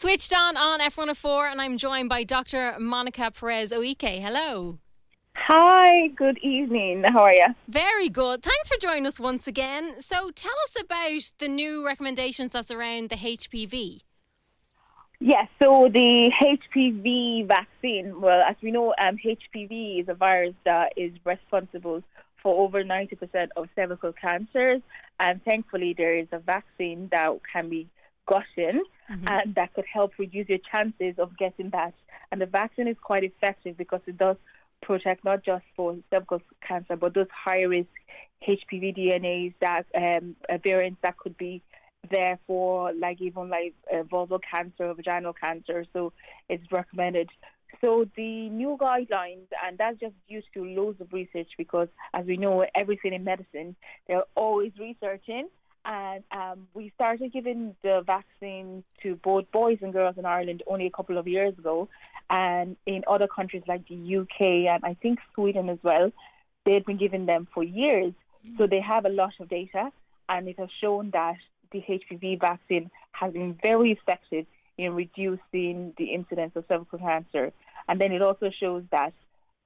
Switched on on F104, and I'm joined by Dr. Monica Perez Oike. Hello. Hi, good evening. How are you? Very good. Thanks for joining us once again. So, tell us about the new recommendations that's around the HPV. Yes, so the HPV vaccine, well, as we know, um, HPV is a virus that is responsible for over 90% of cervical cancers. And thankfully, there is a vaccine that can be gotten mm-hmm. and that could help reduce your chances of getting that. And the vaccine is quite effective because it does protect not just for cervical cancer, but those high risk HPV DNAs that um, variants that could be there for like even like uh, vulval cancer, or vaginal cancer. So it's recommended. So the new guidelines, and that's just due to loads of research because, as we know, everything in medicine, they're always researching. And um, we started giving the vaccine to both boys and girls in Ireland only a couple of years ago. And in other countries like the UK and I think Sweden as well, they've been giving them for years. So they have a lot of data, and it has shown that the HPV vaccine has been very effective in reducing the incidence of cervical cancer. And then it also shows that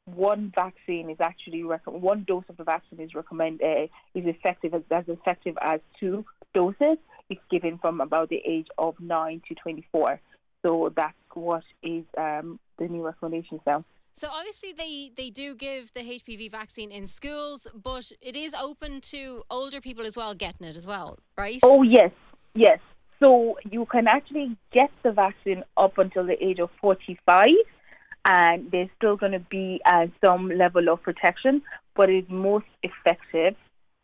one vaccine is actually rec- one dose of the vaccine is recommend uh, is effective as, as effective as two doses It's given from about the age of nine to 24. So that's what is um, the new recommendations now. So obviously they, they do give the HPV vaccine in schools, but it is open to older people as well getting it as well, right? Oh yes, yes. So you can actually get the vaccine up until the age of 45 and there's still going to be uh, some level of protection, but it's most effective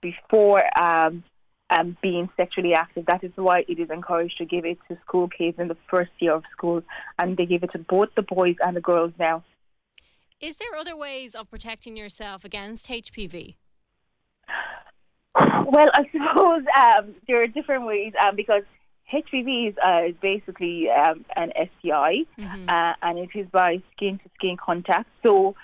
before um, um, being sexually active. That is why it is encouraged to give it to school kids in the first year of school, and they give it to both the boys and the girls now. Is there other ways of protecting yourself against HPV? Well, I suppose um, there are different ways um, because HPV is, uh, is basically um, an STI, mm-hmm. uh, and it is by skin to skin contact. So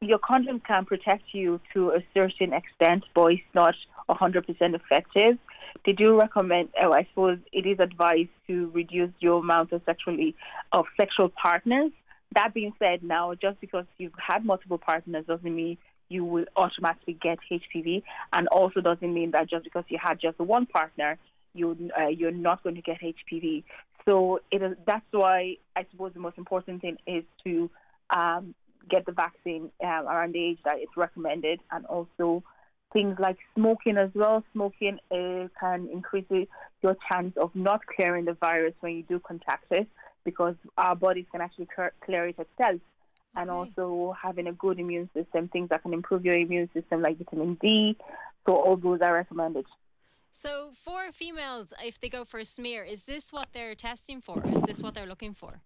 your condom can protect you to a certain extent, but it's not 100% effective. They do recommend, oh, I suppose it is advised to reduce your amount of sexually of sexual partners. That being said, now just because you've had multiple partners doesn't mean you will automatically get HPV, and also doesn't mean that just because you had just one partner, you uh, you're not going to get HPV. So it is, that's why I suppose the most important thing is to um, get the vaccine um, around the age that it's recommended, and also things like smoking as well. Smoking uh, can increase your chance of not clearing the virus when you do contact it, because our bodies can actually clear it itself. And also having a good immune system, things that can improve your immune system, like vitamin D. So all those are recommended. So for females, if they go for a smear, is this what they're testing for? Is this what they're looking for?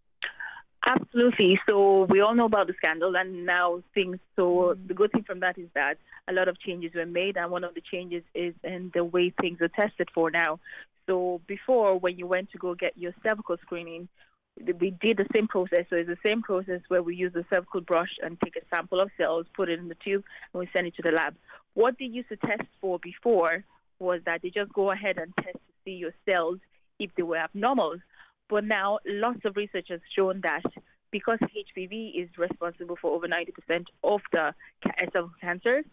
Absolutely. So we all know about the scandal, and now things. So mm. the good thing from that is that a lot of changes were made, and one of the changes is in the way things are tested for now. So before, when you went to go get your cervical screening, we did the same process. So it's the same process where we use the cervical brush and take a sample of cells, put it in the tube, and we send it to the lab. What they used to test for before was that they just go ahead and test to see your cells if they were abnormal. But now lots of research has shown that because HPV is responsible for over 90% of the uh, cervical cancers,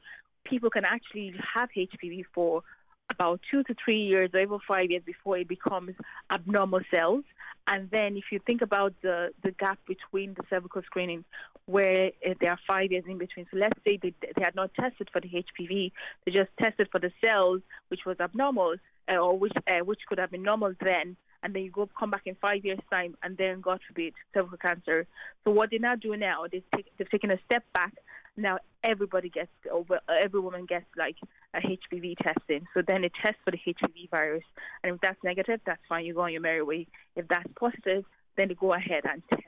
people can actually have HPV for about two to three years or even five years before it becomes abnormal cells. And then if you think about the, the gap between the cervical screening, where uh, there are five years in between. So let's say they, they had not tested for the HPV, they just tested for the cells, which was abnormal, uh, or which uh, which could have been normal then, and then you go come back in five years' time, and then God forbid cervical cancer. So what they're now doing now, they take, they've taken a step back. Now everybody gets, over every woman gets like a HPV testing. So then they test for the HPV virus, and if that's negative, that's fine. You go on your merry way. If that's positive, then they go ahead and test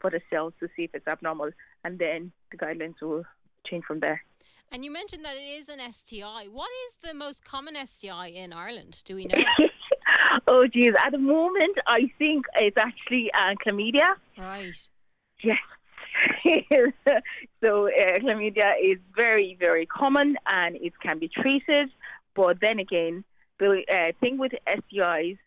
for the cells to see if it's abnormal, and then the guidelines will change from there. And you mentioned that it is an STI. What is the most common STI in Ireland? Do we know? oh, geez. At the moment, I think it's actually uh, chlamydia. Right. Yes. so uh, chlamydia is very, very common and it can be treated. But then again, the uh, thing with STIs,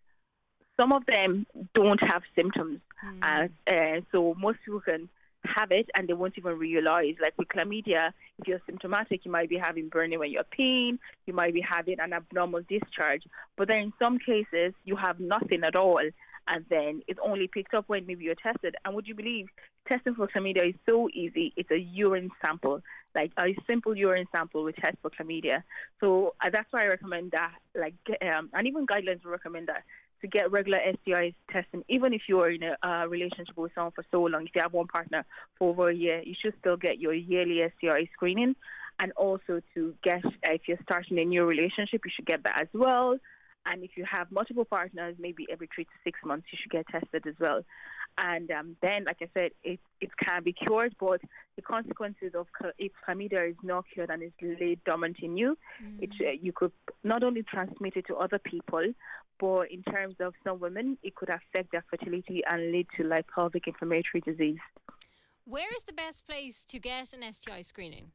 some of them don't have symptoms. Hmm. Uh, uh, so most people can have it and they won't even realize. Like with chlamydia, if you're symptomatic, you might be having burning when you're peeing, you might be having an abnormal discharge. But then in some cases, you have nothing at all. And then it's only picked up when maybe you're tested. And would you believe testing for chlamydia is so easy? It's a urine sample, like a simple urine sample with test for chlamydia. So uh, that's why I recommend that. Like, um, and even guidelines recommend that to get regular STI testing, even if you're in a uh, relationship with someone for so long. If you have one partner for over a year, you should still get your yearly STI screening. And also to get, if you're starting a new relationship, you should get that as well. And if you have multiple partners, maybe every three to six months, you should get tested as well. And um, then, like I said, it, it can be cured, but the consequences of if chlamydia is not cured and is laid dormant in you, mm. it, uh, you could not only transmit it to other people, but in terms of some women, it could affect their fertility and lead to like pelvic inflammatory disease. Where is the best place to get an STI screening?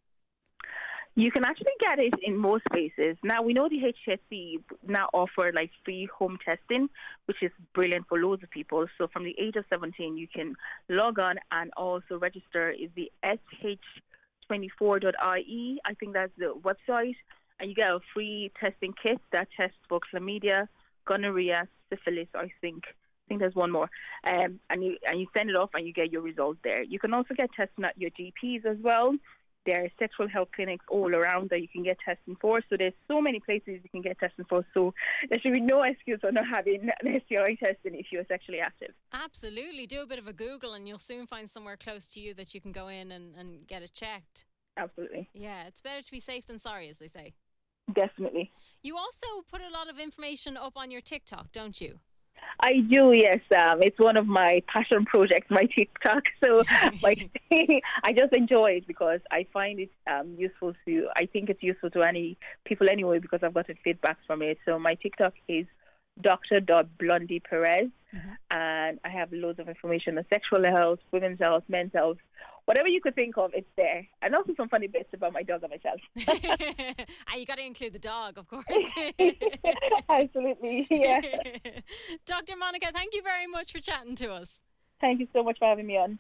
You can actually get it in most places. Now we know the HSE now offer like free home testing, which is brilliant for loads of people. So from the age of 17, you can log on and also register. Is the sh24.ie? I think that's the website, and you get a free testing kit that tests for chlamydia, gonorrhea, syphilis. I think. I think there's one more, um, and you and you send it off and you get your results there. You can also get testing at your GPs as well. There are sexual health clinics all around that you can get testing for. So there's so many places you can get testing for. So there should be no excuse for not having an STI testing if you're sexually active. Absolutely. Do a bit of a Google and you'll soon find somewhere close to you that you can go in and, and get it checked. Absolutely. Yeah, it's better to be safe than sorry, as they say. Definitely. You also put a lot of information up on your TikTok, don't you? I do, yes. Um, it's one of my passion projects, my TikTok. So like, I just enjoy it because I find it um, useful to. I think it's useful to any people anyway because I've gotten feedback from it. So my TikTok is Dr. Blondie Perez, mm-hmm. and I have loads of information on sexual health, women's health, men's health, whatever you could think of, it's there. And also some funny bits about my dog and myself. and ah, you got to include the dog, of course. Absolutely, yeah. Dr. Monica, thank you very much for chatting to us. Thank you so much for having me on.